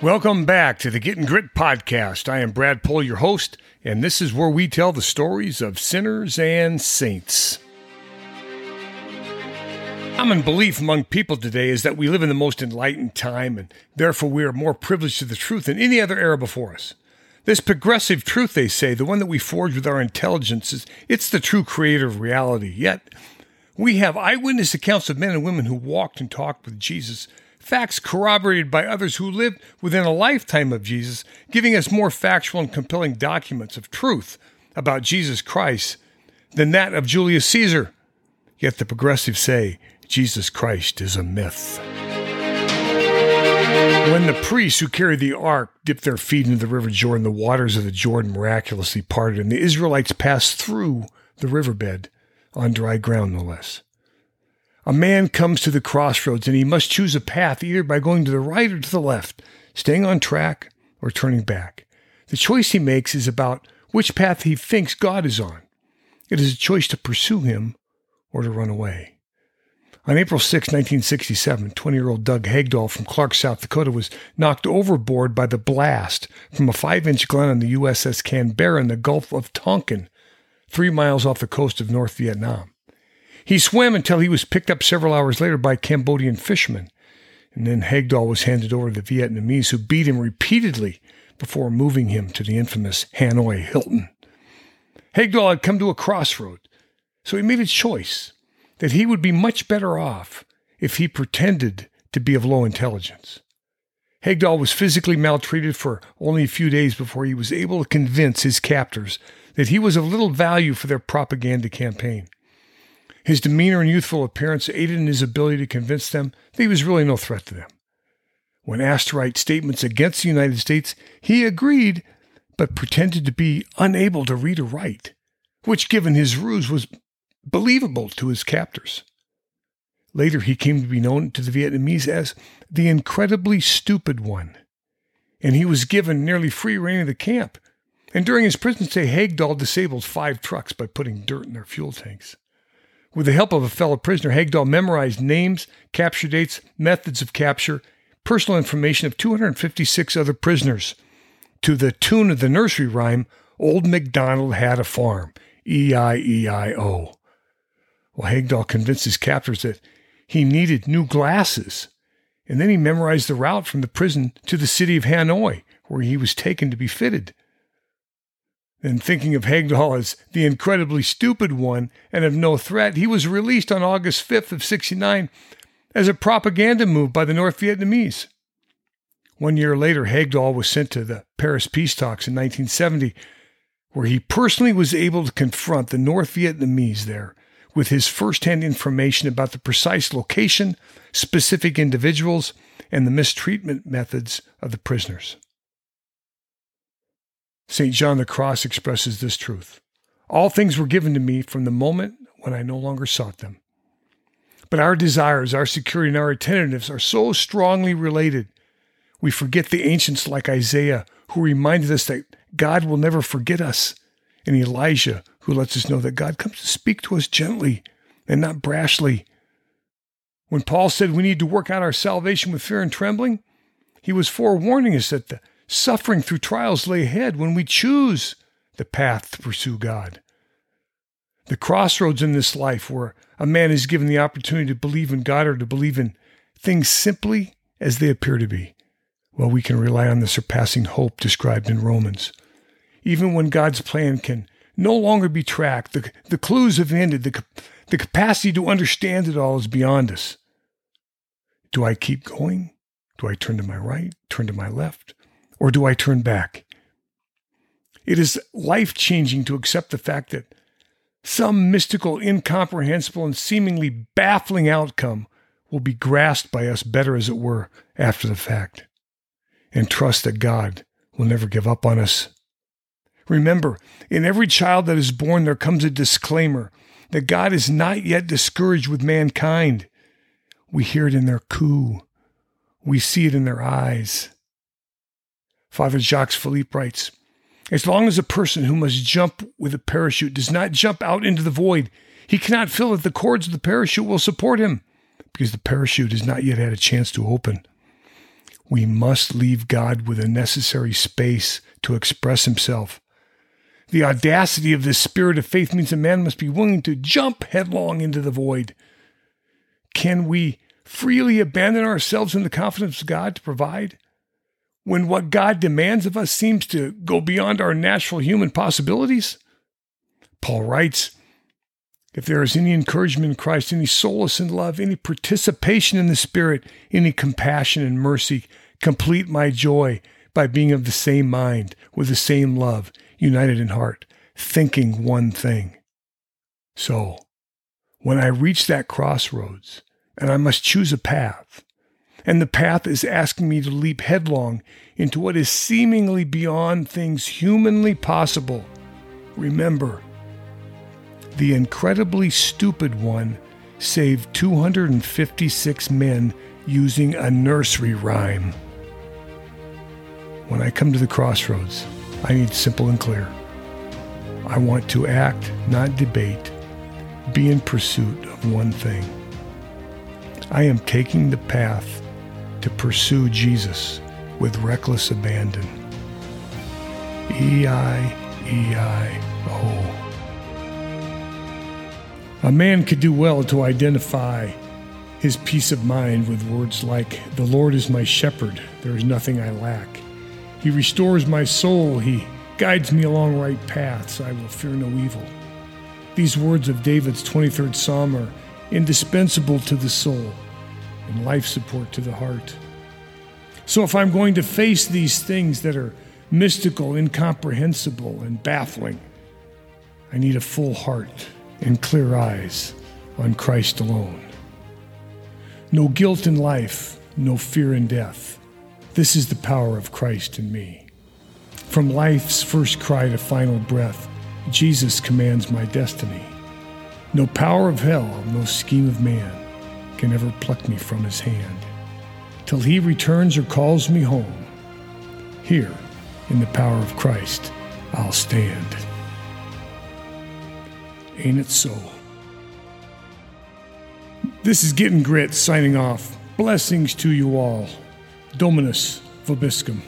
Welcome back to the Getting Grit podcast. I am Brad Pohl, your host, and this is where we tell the stories of sinners and saints. Common belief among people today is that we live in the most enlightened time, and therefore we are more privileged to the truth than any other era before us. This progressive truth, they say, the one that we forge with our intelligence, is it's the true creator of reality. Yet, we have eyewitness accounts of men and women who walked and talked with Jesus facts corroborated by others who lived within a lifetime of Jesus, giving us more factual and compelling documents of truth about Jesus Christ than that of Julius Caesar. Yet the progressives say Jesus Christ is a myth. When the priests who carried the ark dipped their feet into the river Jordan, the waters of the Jordan miraculously parted, and the Israelites passed through the riverbed on dry ground, no less. A man comes to the crossroads and he must choose a path either by going to the right or to the left, staying on track or turning back. The choice he makes is about which path he thinks God is on. It is a choice to pursue him or to run away. On April 6, 1967, 20 year old Doug Hegdahl from Clark, South Dakota was knocked overboard by the blast from a 5 inch gun on the USS Canberra in the Gulf of Tonkin, three miles off the coast of North Vietnam. He swam until he was picked up several hours later by Cambodian fishermen, and then Hegdahl was handed over to the Vietnamese who beat him repeatedly before moving him to the infamous Hanoi Hilton. Hegdahl had come to a crossroad, so he made a choice that he would be much better off if he pretended to be of low intelligence. Hegdahl was physically maltreated for only a few days before he was able to convince his captors that he was of little value for their propaganda campaign. His demeanor and youthful appearance aided in his ability to convince them that he was really no threat to them. When asked to write statements against the United States, he agreed, but pretended to be unable to read or write, which, given his ruse, was believable to his captors. Later, he came to be known to the Vietnamese as the incredibly stupid one, and he was given nearly free rein of the camp. And during his prison stay, Hegdahl disabled five trucks by putting dirt in their fuel tanks. With the help of a fellow prisoner, Hegdahl memorized names, capture dates, methods of capture, personal information of 256 other prisoners, to the tune of the nursery rhyme, Old MacDonald Had a Farm, E I E I O. Well, Hegdahl convinced his captors that he needed new glasses, and then he memorized the route from the prison to the city of Hanoi, where he was taken to be fitted and thinking of Hegdahl as the incredibly stupid one and of no threat, he was released on August 5th of 69 as a propaganda move by the North Vietnamese. One year later, Hegdahl was sent to the Paris peace talks in 1970, where he personally was able to confront the North Vietnamese there with his firsthand information about the precise location, specific individuals, and the mistreatment methods of the prisoners. St. John the Cross expresses this truth All things were given to me from the moment when I no longer sought them. But our desires, our security, and our attentiveness are so strongly related. We forget the ancients like Isaiah, who reminded us that God will never forget us, and Elijah, who lets us know that God comes to speak to us gently and not brashly. When Paul said we need to work out our salvation with fear and trembling, he was forewarning us that the Suffering through trials lay ahead when we choose the path to pursue God. The crossroads in this life where a man is given the opportunity to believe in God or to believe in things simply as they appear to be. Well, we can rely on the surpassing hope described in Romans. Even when God's plan can no longer be tracked, the, the clues have ended, the, the capacity to understand it all is beyond us. Do I keep going? Do I turn to my right, turn to my left? Or do I turn back? It is life changing to accept the fact that some mystical, incomprehensible, and seemingly baffling outcome will be grasped by us better, as it were, after the fact, and trust that God will never give up on us. Remember, in every child that is born, there comes a disclaimer that God is not yet discouraged with mankind. We hear it in their coo, we see it in their eyes. Father Jacques Philippe writes As long as a person who must jump with a parachute does not jump out into the void, he cannot feel that the cords of the parachute will support him because the parachute has not yet had a chance to open. we must leave God with a necessary space to express himself. The audacity of this spirit of faith means a man must be willing to jump headlong into the void. Can we freely abandon ourselves in the confidence of God to provide? When what God demands of us seems to go beyond our natural human possibilities? Paul writes, if there is any encouragement in Christ, any solace in love, any participation in the Spirit, any compassion and mercy, complete my joy by being of the same mind, with the same love, united in heart, thinking one thing. So, when I reach that crossroads and I must choose a path, and the path is asking me to leap headlong into what is seemingly beyond things humanly possible, remember, the incredibly stupid one saved 256 men using a nursery rhyme. When I come to the crossroads, I need simple and clear. I want to act, not debate, be in pursuit of one thing. I am taking the path to pursue Jesus with reckless abandon. E I E I O. A man could do well to identify his peace of mind with words like, The Lord is my shepherd, there is nothing I lack. He restores my soul, He guides me along right paths, I will fear no evil. These words of David's 23rd Psalm are indispensable to the soul and life support to the heart. So, if I'm going to face these things that are mystical, incomprehensible, and baffling, I need a full heart and clear eyes on Christ alone. No guilt in life, no fear in death. This is the power of Christ in me. From life's first cry to final breath, Jesus commands my destiny. No power of hell, no scheme of man can ever pluck me from his hand. Till he returns or calls me home, here in the power of Christ, I'll stand. Ain't it so? This is Getting Grit signing off. Blessings to you all. Dominus Vobiscum.